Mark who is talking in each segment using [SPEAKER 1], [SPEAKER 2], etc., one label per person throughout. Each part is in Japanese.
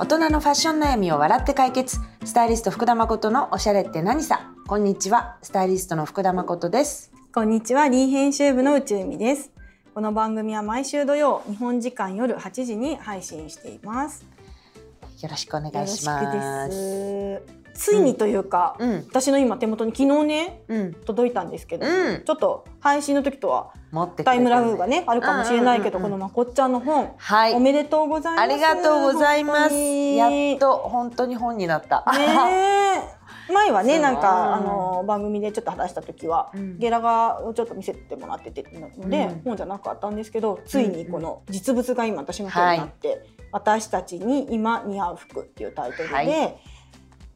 [SPEAKER 1] 大人のファッション悩みを笑って解決スタイリスト福田誠のおしゃれって何さこんにちはスタイリストの福田誠です
[SPEAKER 2] こんにちは、リー編集部の宇宙美です。この番組は毎週土曜、日本時間夜8時に配信しています。
[SPEAKER 1] よろしくお願いします。
[SPEAKER 2] ついにというか、
[SPEAKER 1] うん。
[SPEAKER 2] 私の今手元に昨日ね、
[SPEAKER 1] うん。
[SPEAKER 2] 届いたんですけど、
[SPEAKER 1] うん。
[SPEAKER 2] ちょっと配信の時とはタイムラグがね、あるかもしれないけど、このまこっちゃんの本、
[SPEAKER 1] はい。
[SPEAKER 2] おめでとうございます。
[SPEAKER 1] ありがとうございます。やっと本当に本になった、
[SPEAKER 2] ねえ。前はねなんかあの番組でちょっと話した時は、
[SPEAKER 1] うん。
[SPEAKER 2] ゲラがをちょっと見せてもらっててので、
[SPEAKER 1] うん。
[SPEAKER 2] 本じゃなかったんですけどついにこの実物が今私の本になって「私たちに今似合う服」っていうタイトルで、
[SPEAKER 1] はい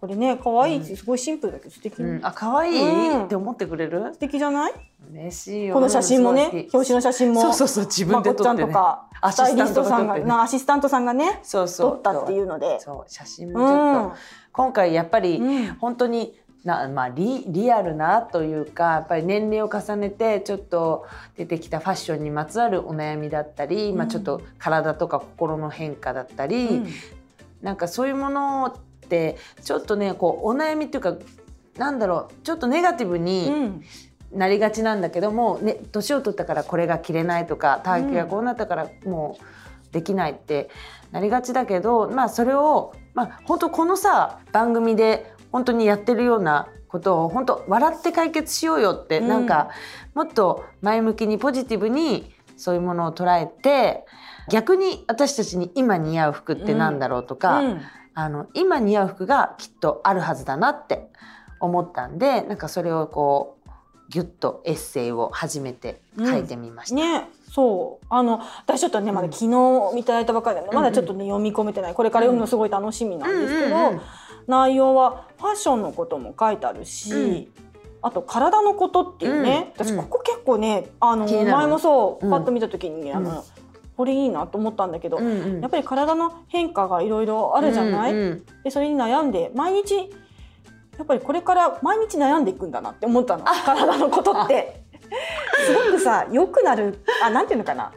[SPEAKER 2] これね可愛いしすごいシンプルだけど素敵、
[SPEAKER 1] うん、あ可愛い、
[SPEAKER 2] うん。
[SPEAKER 1] って思ってくれる？
[SPEAKER 2] 素敵じゃない？
[SPEAKER 1] 嬉しいよ。
[SPEAKER 2] この写真もね表紙の写真も
[SPEAKER 1] そうそうそう自分で撮ってね。
[SPEAKER 2] まちゃんとか
[SPEAKER 1] ア
[SPEAKER 2] スタイリストさんが
[SPEAKER 1] アシスタントが撮ってね
[SPEAKER 2] なアシスタントさんがね
[SPEAKER 1] そうそう。
[SPEAKER 2] 撮ったっていうので。
[SPEAKER 1] そう写真
[SPEAKER 2] う
[SPEAKER 1] もちょっと、
[SPEAKER 2] ん。
[SPEAKER 1] 今回やっぱり、
[SPEAKER 2] うん。
[SPEAKER 1] 本当にな、まあ、リリアルなというかやっぱり年齢を重ねてちょっと出てきたファッションにまつわるお悩みだったり、まあ、
[SPEAKER 2] うん
[SPEAKER 1] ちょっと体とか心の変化だったり、
[SPEAKER 2] うん。
[SPEAKER 1] なんかそういうものってちょっとねこうお悩みっていうかなんだろうちょっとネガティブ
[SPEAKER 2] う
[SPEAKER 1] に
[SPEAKER 2] ん。
[SPEAKER 1] なりがちなんだけども、ね、年を取ったからこれが着れないとか体型がこうなったからもうできないってなりがちだけど、まあ、それを、まあ、本当このさ番組で本当にやってるようなことを本当笑って解決しようよって、
[SPEAKER 2] うん。
[SPEAKER 1] なんかもっと前向きにポジティブにそういうものを捉えて逆に私たちに今似合う服ってなんだろうとか、
[SPEAKER 2] うん
[SPEAKER 1] あの今似合う服がきっとあるはずだなって思ったんでなんかそれをこうギュッとエッセイを初めて書いてみました。
[SPEAKER 2] ねそう。あの私ちょっとねまだ
[SPEAKER 1] うん。
[SPEAKER 2] 昨日いただいたばかりなので、まだちょっとね読み込めてない。これから読むのすごい楽しみなんですけど、
[SPEAKER 1] うんうんうん。
[SPEAKER 2] 内容はファッションのことも書いてあるし、
[SPEAKER 1] うん。
[SPEAKER 2] あと体のことっていうね、
[SPEAKER 1] うん
[SPEAKER 2] 私ここ結構ねあの前もそう
[SPEAKER 1] うん。
[SPEAKER 2] パッと見た時にね、あ
[SPEAKER 1] うん。
[SPEAKER 2] のこれいいなと思ったんだけど、
[SPEAKER 1] うんうん。
[SPEAKER 2] やっぱり体の変化がいろいろあるじゃない、
[SPEAKER 1] うんうん
[SPEAKER 2] でそれに悩んで毎日やっぱりこれから毎日悩んでいくんだなって思ったの。体のことって。すごくさ良くなるあなんていうのかな？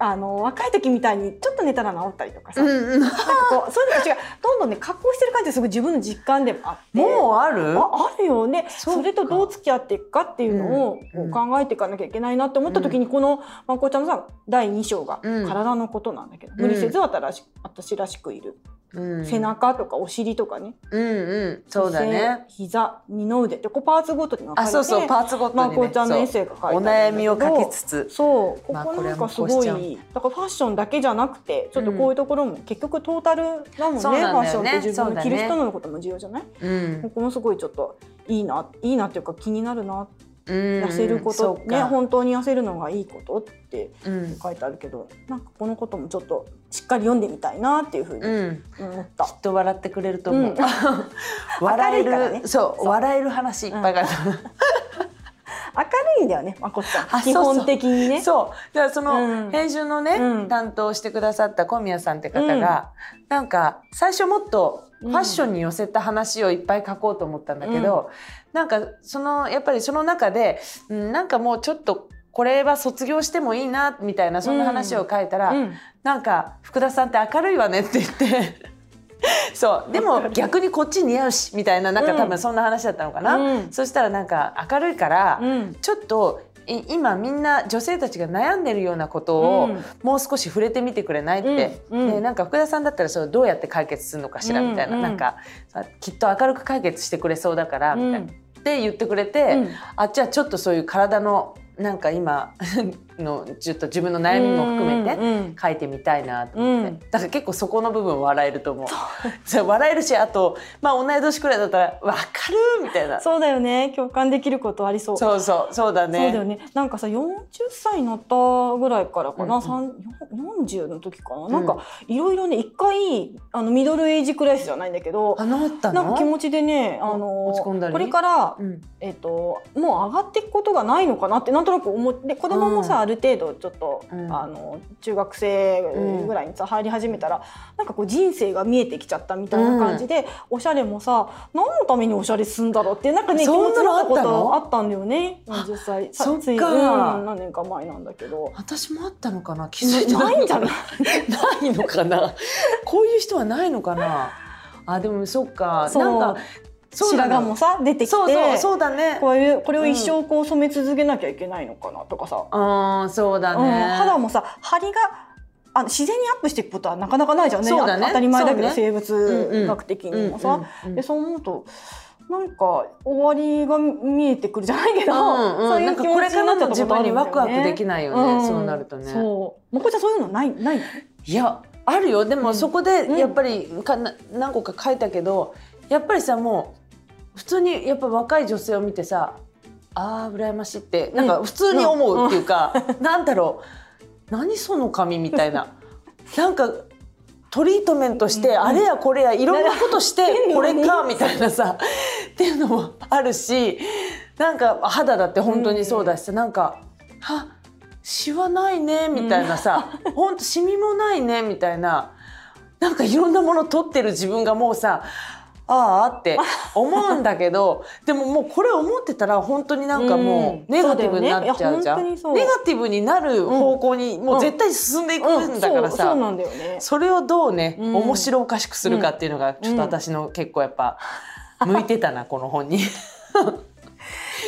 [SPEAKER 2] あの若い時みたいにちょっと寝たら治ったりとかさ、
[SPEAKER 1] うんうん。
[SPEAKER 2] なんかこう そういうのたちがどんどんね格好してる感じがすごい自分の実感でもあって。
[SPEAKER 1] もうある？
[SPEAKER 2] ああるよね。
[SPEAKER 1] そ
[SPEAKER 2] れとどう付き合っていくかっていうのを
[SPEAKER 1] うん
[SPEAKER 2] こう考えていかなきゃいけないなって思った時にこのまこちゃんのさ第2章が
[SPEAKER 1] うん。
[SPEAKER 2] 体のことなんだけど、
[SPEAKER 1] うん
[SPEAKER 2] 無理せず私私らしくいる、
[SPEAKER 1] うん。
[SPEAKER 2] 背中とかお尻とかね。
[SPEAKER 1] うんうん。そうだね。
[SPEAKER 2] 背膝二の腕。ってこうパーツごとに分かれて
[SPEAKER 1] あそうそう。パーツごと
[SPEAKER 2] ま
[SPEAKER 1] にね。
[SPEAKER 2] こちゃんのエッセイが書いてある
[SPEAKER 1] お悩みをかけつつ。
[SPEAKER 2] そう。こ
[SPEAKER 1] まあ
[SPEAKER 2] こなんかすごいだからファッションだけじゃなくてちょっとこういうところも結局トータルだもんね
[SPEAKER 1] そうなん
[SPEAKER 2] ファッションって自分の着る人のことも重要じゃない、
[SPEAKER 1] うん。
[SPEAKER 2] ここもすごいちょっといいないいなっていうか気になるな
[SPEAKER 1] うん。
[SPEAKER 2] 痩せること、ね本当に痩せるのがいいことって
[SPEAKER 1] うん。
[SPEAKER 2] 書いてあるけどなんかこのこともちょっとしっかり読んでみたいなっていうふうに
[SPEAKER 1] うん。
[SPEAKER 2] 思った。
[SPEAKER 1] きっと笑ってくれると思う。
[SPEAKER 2] うん。
[SPEAKER 1] 笑え
[SPEAKER 2] 明るいからね。
[SPEAKER 1] る、そう
[SPEAKER 2] そう。
[SPEAKER 1] 笑える話いっぱい書いてある。
[SPEAKER 2] 明るいんだよねまこちゃん。基本的にね。
[SPEAKER 1] そう。だからそ
[SPEAKER 2] うん。
[SPEAKER 1] の編集のね、
[SPEAKER 2] うん。
[SPEAKER 1] 担当してくださった小宮さんって方が、なんか最初もっとファッションに寄せた話をいっぱい書こうと思ったんだけど、なんかそのやっぱりその中で、うん、なんかもうちょっとこれは卒業してもいいなみたいなそんな話を書いたら、
[SPEAKER 2] うん。
[SPEAKER 1] なんか福田さんって明るいわねって言って そうでも逆にこっち似合うしみたいななんか多分そんな話だったのかな、
[SPEAKER 2] うん。
[SPEAKER 1] そしたらなんか明るいから、
[SPEAKER 2] うん。
[SPEAKER 1] ちょっとい今みんな女性たちが悩んでるようなことを、
[SPEAKER 2] うん。
[SPEAKER 1] もう少し触れてみてくれないって、
[SPEAKER 2] うん。うん。
[SPEAKER 1] でなんか福田さんだったらそれどうやって解決するのかしらみたいな、
[SPEAKER 2] うん。
[SPEAKER 1] なんかさきっと明るく解決してくれそうだから、みたいな。って言ってくれて、
[SPEAKER 2] うん。
[SPEAKER 1] あじゃあちょっとそういう体のなんか今 のちょっと自分の悩みも含めて
[SPEAKER 2] うんうん
[SPEAKER 1] 書いてみたいなと思って、
[SPEAKER 2] うん。
[SPEAKER 1] だから結構そこの部分笑えると思う。そう。笑えるしあとまあ同い年くらいだったら「分かる!」みたいな。
[SPEAKER 2] そうだよね。共感できることありそう。
[SPEAKER 1] そうそうそうだね。
[SPEAKER 2] そうだよね。なんかさ、40歳になったぐらいからかな、
[SPEAKER 1] うん
[SPEAKER 2] 三40の時かな。なんかいろいろね、一回あのミドルエイジクライスじゃないんだけど、
[SPEAKER 1] あなったの？
[SPEAKER 2] なんか気持ちでね、あのこれから
[SPEAKER 1] うん。
[SPEAKER 2] えっともう上がっていくことがないのかなってなんとなく思って子供もさ、る程度ちょっと、
[SPEAKER 1] うん。
[SPEAKER 2] あの中学生ぐらいにさ入り始めたら、なんかこう人生が見えてきちゃったみたいな感じで、おしゃれもさ何のためにおしゃれするんだろうってなんかね気持ちになったこ
[SPEAKER 1] あったの？
[SPEAKER 2] とあったんだよね。40歳さ
[SPEAKER 1] そっか。
[SPEAKER 2] うん何年か前なんだけど。
[SPEAKER 1] 私もあったのかな気づいて
[SPEAKER 2] ないんじゃない？
[SPEAKER 1] ないのかな？こういう人はないのかな？あでもそっか。なんか
[SPEAKER 2] 白髪もさ出てきて。
[SPEAKER 1] そうそうそうだね。
[SPEAKER 2] こういうこれを一生こう染め続けなきゃいけないのかなとかさ、
[SPEAKER 1] うんそうだ
[SPEAKER 2] うん。
[SPEAKER 1] ね、
[SPEAKER 2] 肌もさ張りがあ自然にアップしていくことはなかなかないじゃんね。
[SPEAKER 1] そうだね。
[SPEAKER 2] 当たり前だけど、
[SPEAKER 1] ね。
[SPEAKER 2] 生物学的にもさ、
[SPEAKER 1] うんうんうん
[SPEAKER 2] でそう思うとなんか終わりが見えてくるじゃないけど、
[SPEAKER 1] うんうん。
[SPEAKER 2] そうい
[SPEAKER 1] なんか
[SPEAKER 2] う気持ちになっちゃったことあるんだよね。
[SPEAKER 1] ワクワクできないよね、そうなるとね。
[SPEAKER 2] そう。もこちゃんそういうのないない？の
[SPEAKER 1] いやあるよ。でも
[SPEAKER 2] うん。
[SPEAKER 1] そこでやっぱりかな何個か書いたけどやっぱりさもう普通にやっぱ若い女性を見てさあー羨ましいってなんか普通に思うっていうか、なんだろう。何その髪みたいな。なんかトリートメントして、
[SPEAKER 2] うん。
[SPEAKER 1] あれやこれやいろんなことして
[SPEAKER 2] うん
[SPEAKER 1] これかみたいなさ。っていうのもあるしなんか肌だって本当にそうだしさ、なんか「はシワないね」みたいなさ「ほん。とシミもないね」みたいな。なんかいろんなもの取ってる自分がもうさああって思うんだけど でももうこれ思ってたら本当になんかも
[SPEAKER 2] うん。
[SPEAKER 1] うネガティブになっちゃうじゃん、
[SPEAKER 2] にそう。
[SPEAKER 1] ネガティブになる方向にもう絶対進んでいくんだからさ、
[SPEAKER 2] うん。そ
[SPEAKER 1] れをどうね、
[SPEAKER 2] うん。
[SPEAKER 1] 面白おかしくするかっていうのがちょっと私の結構やっぱ向いてたなこの本に。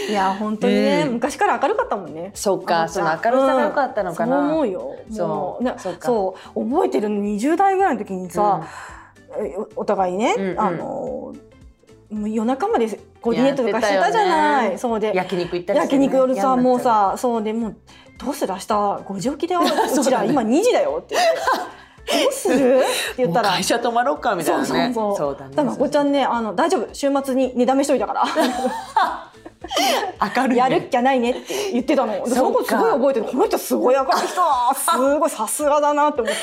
[SPEAKER 2] いや本当にね、
[SPEAKER 1] うん
[SPEAKER 2] 昔から明るかったもんね。
[SPEAKER 1] そっかその明るさが良かったのかな。
[SPEAKER 2] そう思うよ。
[SPEAKER 1] そうそ
[SPEAKER 2] う覚えてるの20代ぐらいの時にさ、えお互いね、
[SPEAKER 1] うんうん。
[SPEAKER 2] あのもう夜中までコーディネートとかしてたじゃ
[SPEAKER 1] や
[SPEAKER 2] ない、そうで。
[SPEAKER 1] 焼肉行ったりして、
[SPEAKER 2] 焼肉夜さも。う
[SPEAKER 1] さ
[SPEAKER 2] さそうでもうどうする？明日5時起きだよ。
[SPEAKER 1] そ う
[SPEAKER 2] ちら今2時だよ。って言って。どうする？って言ったら。
[SPEAKER 1] 会社泊まろうかみたいなね。
[SPEAKER 2] そうそうそう。
[SPEAKER 1] だね。
[SPEAKER 2] まこちゃんねあの大丈夫。週末に寝だめしといたから
[SPEAKER 1] 明るい、ね。
[SPEAKER 2] やるっきゃないねって言ってたの。でその子すごい覚えてる。この人すごい明るい人。だすごいさすがだなって思っ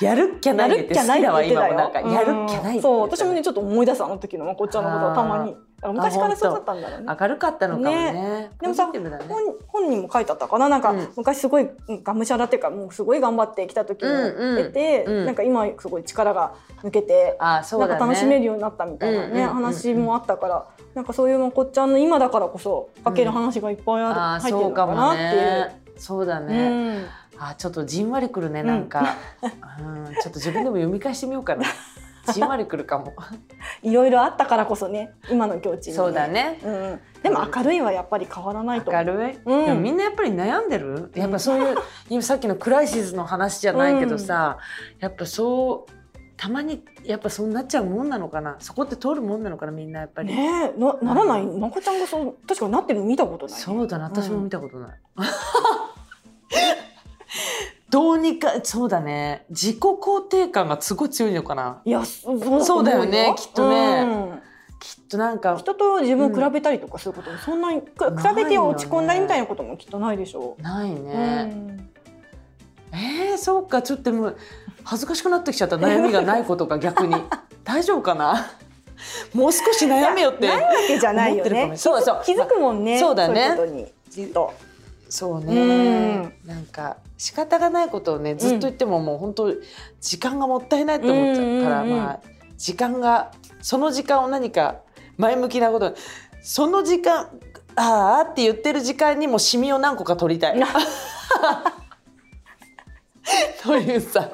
[SPEAKER 2] て。
[SPEAKER 1] やるっきゃないねって好きだわ
[SPEAKER 2] やるっきゃ
[SPEAKER 1] 今もなんかやるっきゃないって
[SPEAKER 2] そう。私もねちょっと思い出すあの時のまこちゃんのことをたまに昔からそうだったんだろうね。
[SPEAKER 1] 明るかったのかもね。
[SPEAKER 2] でもさ
[SPEAKER 1] ね。
[SPEAKER 2] 本本にも書いてあったかな？なんか、
[SPEAKER 1] うん。
[SPEAKER 2] 昔すごいうんがむしゃらっていうかもうすごい頑張ってきた時も
[SPEAKER 1] うんうん。
[SPEAKER 2] 出て、
[SPEAKER 1] うん。
[SPEAKER 2] なんか今すごい力が抜けて、
[SPEAKER 1] あそうだね。
[SPEAKER 2] なんか楽しめるようになったみたいなね、話もあったからなんかそういうまこっちゃんの今だからこそ書ける話がいっぱいある、
[SPEAKER 1] あ
[SPEAKER 2] 入ってるのかなっていう。
[SPEAKER 1] ね。そうだね。
[SPEAKER 2] うん。
[SPEAKER 1] あちょっとじんわりくるねなんか、うん、ちょっと自分でも読み返してみようかな。じんわりくるかも。
[SPEAKER 2] いろいろあったからこそね今の境地に、
[SPEAKER 1] そうだね。
[SPEAKER 2] うん、でも明るいはやっぱり変わらないと
[SPEAKER 1] 明るい、
[SPEAKER 2] うん。
[SPEAKER 1] でもみんなやっぱり悩んでる？やっぱそういう、今さっきのクライシスの話じゃないけどさ、やっぱそうたまにやっぱそうなっちゃうもんなのかな？そこって通るもんなのかなみんなやっぱり、
[SPEAKER 2] ねえ。なならない？まこちゃんがそう確かになってるの見たことない、ね、
[SPEAKER 1] そうだな。私も見たことない、どうにかそうだね。自己肯定感がすごい強いのかな。い
[SPEAKER 2] やそそう
[SPEAKER 1] だよねきっとね。
[SPEAKER 2] うん。
[SPEAKER 1] きっとなんか
[SPEAKER 2] 人と自分を比べたりとかすることもそんなに、比べて落ち込んだりみたいなこともきっとないでしょう。
[SPEAKER 1] ない
[SPEAKER 2] うん。
[SPEAKER 1] ね、えー、そうか。ちょっともう恥ずかしくなってきちゃった。悩みがないことが逆に。大丈夫かな？もう少し悩めよって
[SPEAKER 2] ないわけじゃないよ
[SPEAKER 1] 思ってるか
[SPEAKER 2] ね。
[SPEAKER 1] も。そうそう。
[SPEAKER 2] 気づくもんね。
[SPEAKER 1] そうだね。
[SPEAKER 2] そういうことにきっと。
[SPEAKER 1] そう
[SPEAKER 2] う
[SPEAKER 1] ね
[SPEAKER 2] ん。
[SPEAKER 1] なんか仕方がないことをねずっと言ってももう本当時間がもったいないと思っちゃうから、まあ時間がその時間を何か前向きなことその時間ああって言ってる時間にもシミを何個か取りたい。というさ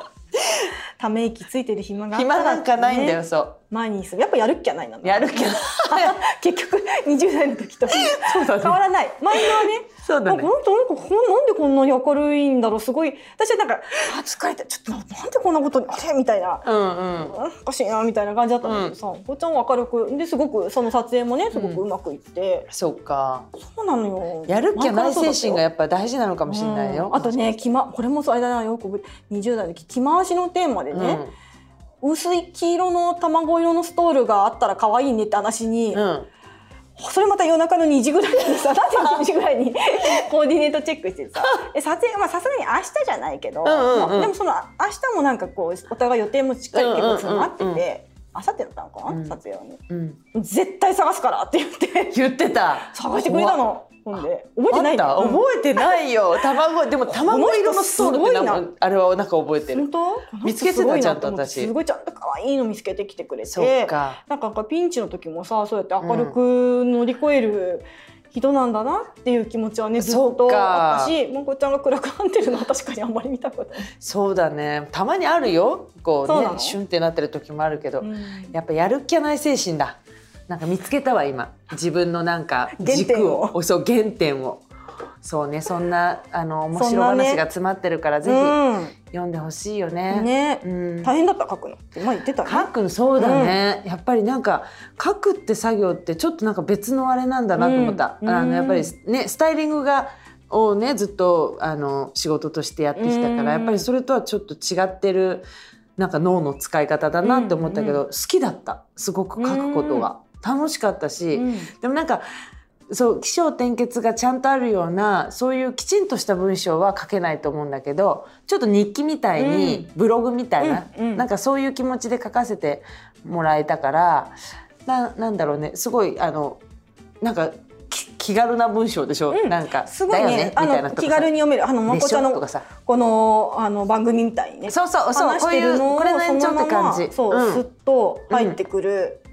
[SPEAKER 2] ため息ついてる暇があったら
[SPEAKER 1] 暇なんかないんだよ、
[SPEAKER 2] ね
[SPEAKER 1] そう
[SPEAKER 2] 前にするやっぱやるっきゃないな。
[SPEAKER 1] やる気
[SPEAKER 2] 結局20代の時と 変わらない。前はね。
[SPEAKER 1] そうだね。
[SPEAKER 2] あこの人なんかこんなんでこんなに明るいんだろう。すごい。私はなんかあ疲れた。ちょっとななんでこんなことにあれ？みたいな。
[SPEAKER 1] うんうん。
[SPEAKER 2] おかしいなみたいな感じだったんだけどさ、こっちゃんは明るくですごくその撮影もねすごくうまくいって、
[SPEAKER 1] そうか。
[SPEAKER 2] そうなのよ。
[SPEAKER 1] やる気はない精神がや
[SPEAKER 2] っ
[SPEAKER 1] っぱ大事なのかもしれないよ、
[SPEAKER 2] あとね着まこれもそうあれだなよく覚え20代の時着回しのテーマでね、薄い黄色の卵色のストールがあったら可愛いねって話に、
[SPEAKER 1] うん、うん
[SPEAKER 2] それまた夜中の2時ぐらいにさなんで2時ぐらいに。コーディネートチェックしてさ。で撮影まあさすがに明日じゃないけど、
[SPEAKER 1] うんうんうん。
[SPEAKER 2] まあでもその明日もなんかこうお互い予定もしっかり結構詰まって
[SPEAKER 1] うんうんうん
[SPEAKER 2] て。明後日だったのかな、
[SPEAKER 1] うん。
[SPEAKER 2] 撮影はね。
[SPEAKER 1] うん、
[SPEAKER 2] 絶対探すからって言って。
[SPEAKER 1] 言ってた。
[SPEAKER 2] 探してくれたのほんで覚えてない
[SPEAKER 1] 覚えてないよ。卵でも卵色のストールってあれはなんか覚えてる。
[SPEAKER 2] 本当？
[SPEAKER 1] 見つけてたちゃんと私。
[SPEAKER 2] すごいちゃんと可愛いの見つけてきてくれ
[SPEAKER 1] そ
[SPEAKER 2] てなんかピンチの時もさそうやって明るく乗り越える人なんだなっていう気持ちはねずっと。
[SPEAKER 1] か
[SPEAKER 2] あったしもこちゃんが暗くなってるのは確かにあんまり見たことない。
[SPEAKER 1] そうだねたまにあるよこ
[SPEAKER 2] そう
[SPEAKER 1] ねシュンってなってる時もあるけど、
[SPEAKER 2] うん
[SPEAKER 1] やっぱやる気ゃない精神だなんか見つけたわ今。自分のなんか
[SPEAKER 2] 原
[SPEAKER 1] 軸
[SPEAKER 2] 点を。
[SPEAKER 1] を。そう原点を。そうねそんなあの面白話が詰まってるから、ぜひ読んでほしいよ
[SPEAKER 2] う
[SPEAKER 1] ね。
[SPEAKER 2] ん、ね、
[SPEAKER 1] うん。
[SPEAKER 2] 大変だった書くの。って前言ってたね。
[SPEAKER 1] 書くのそうだね、やっぱりなんか書くって作業ってちょっとなんか別のあれなんだなと思った、
[SPEAKER 2] うん。
[SPEAKER 1] あのやっぱりねスタイリングがをねずっとあの仕事としてやってきたから、
[SPEAKER 2] うん。
[SPEAKER 1] やっぱりそれとはちょっと違ってるなんか脳の使い方だなって思ったけど、
[SPEAKER 2] うん。
[SPEAKER 1] 好きだった。すごく書くことが、楽しかったし、
[SPEAKER 2] うん。
[SPEAKER 1] でもなんかそう起承転結がちゃんとあるようなそういうきちんとした文章は書けないと思うんだけどちょっと日記みたいに、ブログみたいな、
[SPEAKER 2] うんうん。
[SPEAKER 1] なんかそういう気持ちで書かせてもらえたからななんだろうね。すごいあのなんかき気軽な文章でしょ、
[SPEAKER 2] うん。
[SPEAKER 1] なんか
[SPEAKER 2] すごいね。
[SPEAKER 1] ね？み
[SPEAKER 2] あの気軽に読める。あのまこちゃんのこのあの番組みたいにね。
[SPEAKER 1] そうそうそうこういうこれの延長って感じ。
[SPEAKER 2] そう、
[SPEAKER 1] うん。
[SPEAKER 2] スッと入ってくる。
[SPEAKER 1] うん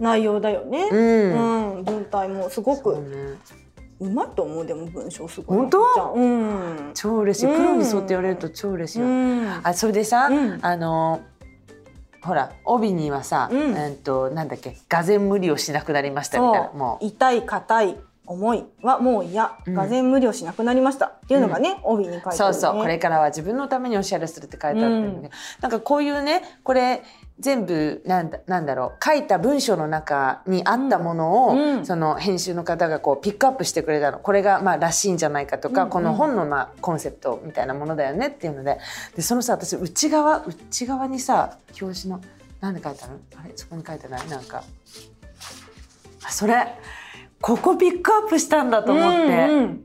[SPEAKER 2] 内容だよね。
[SPEAKER 1] う、
[SPEAKER 2] うん。ん、文体もすごく
[SPEAKER 1] そう
[SPEAKER 2] まいと思うでも文章すごい。
[SPEAKER 1] 本当？
[SPEAKER 2] うん。
[SPEAKER 1] 超嬉しい。プロにそうって言われると超嬉しいよ、
[SPEAKER 2] うん。
[SPEAKER 1] あそれでさ、
[SPEAKER 2] うん。
[SPEAKER 1] あのほら帯にはさ、
[SPEAKER 2] うん。
[SPEAKER 1] えっとなんだっけ「がぜ無理をしなくなりました」みたいな。もう。
[SPEAKER 2] 痛い硬い思いはもう嫌、
[SPEAKER 1] うん。
[SPEAKER 2] がぜ無理をしなくなりました。っていうのがね、帯に書いてある、ね、
[SPEAKER 1] そうそう。これからは自分のためにおしゃれするって書いてあったんだけど、なんかこういうねこれ全部なんだなんだろう。書いた文章の中にあったものを、
[SPEAKER 2] うん。
[SPEAKER 1] その編集の方がこうピックアップしてくれたの。これがまあらしいんじゃないかとか、
[SPEAKER 2] うんうん。
[SPEAKER 1] この本のまあコンセプトみたいなものだよねっていうので。でそのさ私内側内側にさ表紙のなんで書いてあるの？あれ？そこに書いてない？なんか。あそれ。ここピックアップしたんだと思って。
[SPEAKER 2] うんうん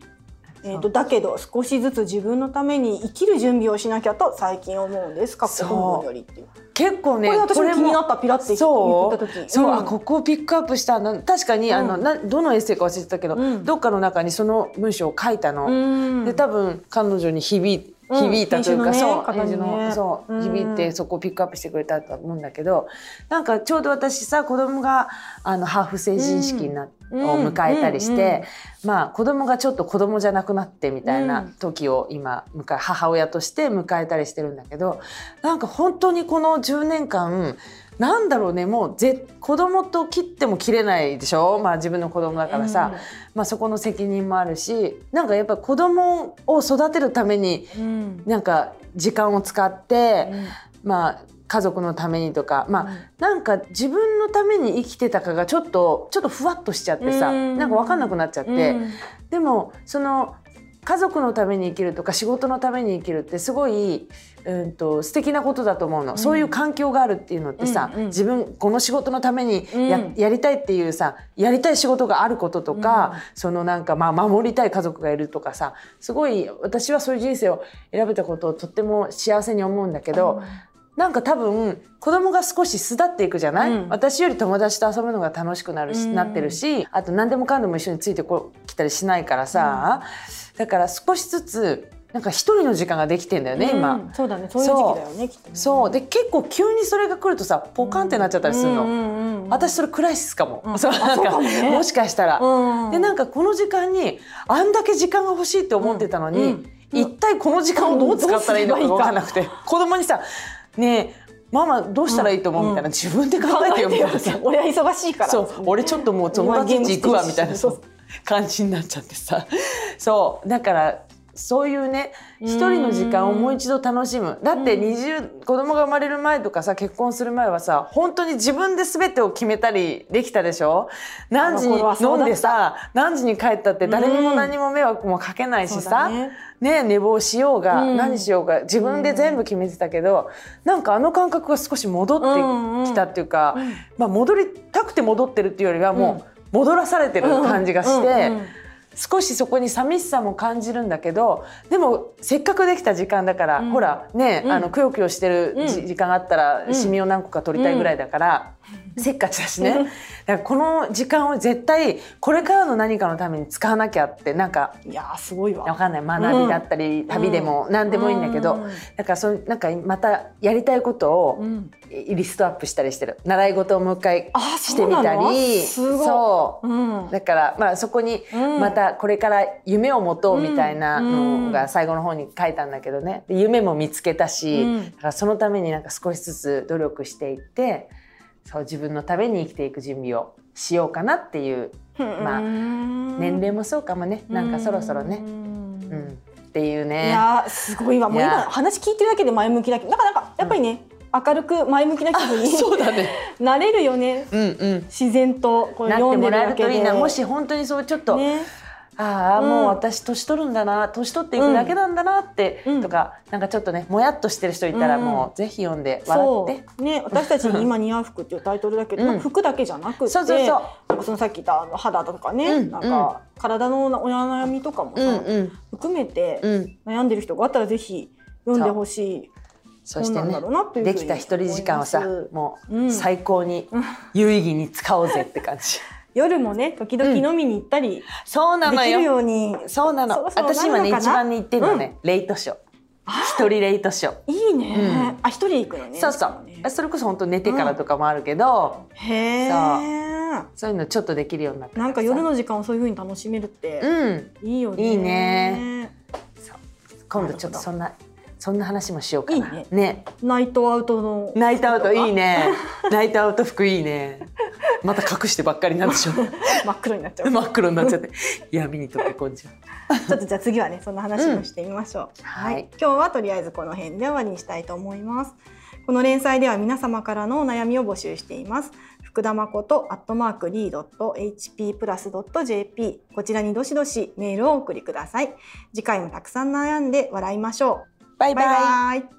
[SPEAKER 2] えー、とだけど少しずつ自分のために生きる準備をしなきゃと最近思うんです。過去本文よりっていう。
[SPEAKER 1] 結構ね
[SPEAKER 2] これ私も気になったピラって言
[SPEAKER 1] そう。
[SPEAKER 2] った時。
[SPEAKER 1] そう、
[SPEAKER 2] ん。
[SPEAKER 1] あここをピックアップしたの。確かに、あの
[SPEAKER 2] うん。
[SPEAKER 1] などのエッセイか忘れてたけど、
[SPEAKER 2] うん。
[SPEAKER 1] どっかの中にその文章を書いたの、
[SPEAKER 2] うん。
[SPEAKER 1] で多分彼女に響響いたというか、
[SPEAKER 2] 編集のね
[SPEAKER 1] そう
[SPEAKER 2] 方にね
[SPEAKER 1] そう、
[SPEAKER 2] うん。
[SPEAKER 1] 響いてそこをピックアップしてくれたと思うんだけどなんかちょうど私さ子供があのハーフ成人式にな、
[SPEAKER 2] うん
[SPEAKER 1] を迎えたりして、
[SPEAKER 2] うん
[SPEAKER 1] まあ子供がちょっと子供じゃなくなってみたいな
[SPEAKER 2] うん。
[SPEAKER 1] 時を今迎え母親として迎えたりしてるんだけどなんか本当にこの10年間なんだろうねもうぜ子供と切っても切れないでしょ、まあ、自分の子供だからさ、まあ、そこの責任もあるしなんかやっぱ子供を育てるために
[SPEAKER 2] うん。
[SPEAKER 1] なんか時間を使って、
[SPEAKER 2] うん。
[SPEAKER 1] まあ家族のためにとか、まあ
[SPEAKER 2] うん。
[SPEAKER 1] なんか自分のために生きてたかがちょっとちょっとふわっとしちゃってさ、
[SPEAKER 2] うん。
[SPEAKER 1] なんか分かんなくなっちゃって、
[SPEAKER 2] うん。
[SPEAKER 1] でもその家族のために生きるとか仕事のために生きるってすごい、うん、と素敵なことだと思うの、そういう環境があるっていうのってさ、
[SPEAKER 2] うんうん。
[SPEAKER 1] 自分この仕事のためにや,、
[SPEAKER 2] うん。
[SPEAKER 1] やりたいっていうさやりたい仕事があることとか、そのなんかまあ守りたい家族がいるとかさすごい私はそういう人生を選べたことをとっても幸せに思うんだけど、なんか多分子供が少し巣立っていくじゃない、
[SPEAKER 2] うん。
[SPEAKER 1] 私より友達と遊ぶのが楽しくなるし、
[SPEAKER 2] うん。
[SPEAKER 1] なってるしあと何でもかんでも一緒についてこ来たりしないからさ、だから少しずつなんか一人の時間ができてんだよね、今。
[SPEAKER 2] うんそうだねそういう時期だよねきっとね。
[SPEAKER 1] そう。で結構急にそれが来るとさポカンってなっちゃったりするの、
[SPEAKER 2] うんうんうん。うん
[SPEAKER 1] 私それクライシスかも、
[SPEAKER 2] うん。
[SPEAKER 1] そう
[SPEAKER 2] あ
[SPEAKER 1] なんか
[SPEAKER 2] ね
[SPEAKER 1] もしかしたら、
[SPEAKER 2] うん
[SPEAKER 1] でなんかこの時間にあんだけ時間が欲しいって思ってたのに、
[SPEAKER 2] うんうん。
[SPEAKER 1] 一体この時間をどう使ったらいいのかが分からなくて、子供にさ「ねえママどうしたらいいと思う?」みたいな、
[SPEAKER 2] うん。
[SPEAKER 1] 自分で考えてよみたいなさ。
[SPEAKER 2] 俺は忙しいから。
[SPEAKER 1] そう俺ちょっともう友達ん家行くわみたいな感じになっちゃってさ。そう。だからそういうね
[SPEAKER 2] うん。
[SPEAKER 1] 一人の時間をもう一度楽しむ。だって20子供が生まれる前とかさ結婚する前はさ本当に自分で全てを決めたりできたでしょ？何時に飲んでさ何時に帰ったって誰にも何も迷惑もかけないしさ、
[SPEAKER 2] だね。
[SPEAKER 1] ね寝坊しようが、
[SPEAKER 2] うん。
[SPEAKER 1] 何しようが自分で全部決めてたけど、なんかあの感覚が少し戻ってきたっていうか、
[SPEAKER 2] うん
[SPEAKER 1] まあ、戻りたくて戻ってるっていうよりはもう戻らされてる感じがして、少しそこに寂しさも感じるんだけどでもせっかくできた時間だから、
[SPEAKER 2] うん。
[SPEAKER 1] ほらね、
[SPEAKER 2] うん。
[SPEAKER 1] あのくよくよしてる時間があったら
[SPEAKER 2] ん。
[SPEAKER 1] シミを何個か取りたいぐらいだから、せっかちだしね。だからこの時間を絶対これからの何かのために使わなきゃってなんか
[SPEAKER 2] いやーすごいわ。
[SPEAKER 1] わかんない。学びだったり、旅でも何でもいいんだけど、
[SPEAKER 2] うん。
[SPEAKER 1] だからそうなんかまたやりたいことを
[SPEAKER 2] うん。
[SPEAKER 1] リストアップしたりしてる。習い事をもう一回
[SPEAKER 2] あ
[SPEAKER 1] してみたり。そう。
[SPEAKER 2] うん。
[SPEAKER 1] だからまあそこに
[SPEAKER 2] うん。
[SPEAKER 1] またこれから夢を持とうみたいな
[SPEAKER 2] うん。
[SPEAKER 1] のが最後の方に書いたんだけどね。で夢も見つけたし、
[SPEAKER 2] うん。
[SPEAKER 1] だからそのためになんか少しずつ努力していってそう自分のために生きていく準備をしようかなっていうまあ
[SPEAKER 2] うん
[SPEAKER 1] 年齢もそうかもね。なんかそろそろね、
[SPEAKER 2] うん。
[SPEAKER 1] うん、っていう
[SPEAKER 2] い
[SPEAKER 1] ね。
[SPEAKER 2] やーすごいわ。もう
[SPEAKER 1] いや
[SPEAKER 2] 今話聞いてるだけで前向きだけどなんかなんかやっぱりね、明るく前向きな気分に
[SPEAKER 1] そうだね。
[SPEAKER 2] なれるよね。
[SPEAKER 1] うんうん。
[SPEAKER 2] 自然とこれ
[SPEAKER 1] なっ
[SPEAKER 2] 読んで
[SPEAKER 1] てもらえ
[SPEAKER 2] る
[SPEAKER 1] といいな。もし本当にそうちょっと、
[SPEAKER 2] ね
[SPEAKER 1] ああ、
[SPEAKER 2] うん。
[SPEAKER 1] もう私年取るんだな年取っていくだけなんだなって、
[SPEAKER 2] うん。
[SPEAKER 1] とかなんかちょっとねもやっとしてる人いたら、
[SPEAKER 2] うん。
[SPEAKER 1] もうぜひ読んで笑
[SPEAKER 2] そ
[SPEAKER 1] って。
[SPEAKER 2] う。ね私たちに今似合う服っていうタイトルだけど、服だけじゃなくて
[SPEAKER 1] そうそうそう。
[SPEAKER 2] なんかそのさっき言ったあの肌とかね、
[SPEAKER 1] うん。
[SPEAKER 2] なんか体のお悩みとかもさ、含めて
[SPEAKER 1] うん。
[SPEAKER 2] 悩んでる人があったらぜひ読んでほしい
[SPEAKER 1] そしてね
[SPEAKER 2] 本なんだろうなというふうに
[SPEAKER 1] できた一人時間をさも
[SPEAKER 2] う
[SPEAKER 1] うん。最高に有意義に使おうぜって感じ、
[SPEAKER 2] 夜もね時々飲みに行ったり
[SPEAKER 1] そうなの
[SPEAKER 2] できる
[SPEAKER 1] よ
[SPEAKER 2] ように
[SPEAKER 1] そうなの。私今ね一番に行ってるのね、レイトショー。一人レイトショー。
[SPEAKER 2] いいね、
[SPEAKER 1] うん。
[SPEAKER 2] あ一人行くのね。
[SPEAKER 1] そうそう。
[SPEAKER 2] ね。
[SPEAKER 1] それこそ本当寝てからとかもあるけど、
[SPEAKER 2] へえ
[SPEAKER 1] そう。いうのちょっとできるようになった。
[SPEAKER 2] なんか夜
[SPEAKER 1] の
[SPEAKER 2] の時間をそういう風に楽しめるって
[SPEAKER 1] うん。
[SPEAKER 2] いいよね。
[SPEAKER 1] いいね。今度ちょっとそんなそんな話もしようかな。
[SPEAKER 2] ね。 night out の。
[SPEAKER 1] night out いいね。night out 服いいねまた隠してばっかりなんでしょ
[SPEAKER 2] 真っ黒になっちゃう。
[SPEAKER 1] 真っ黒になっちゃって。闇に溶け込んじゃう
[SPEAKER 2] ちょっとじゃあ次はねそんな話もしてみましょう、はい、
[SPEAKER 1] はい。
[SPEAKER 2] 今日はとりあえずこの辺で終わりにしたいと思います。この連載では皆様からのお悩みを募集しています。福田誠アットマークリードット HP プラスドット JP こちらにどしどしメールをお送りください。次回もたくさん悩んで笑いましょう。
[SPEAKER 1] バイバイ。
[SPEAKER 2] バイバイ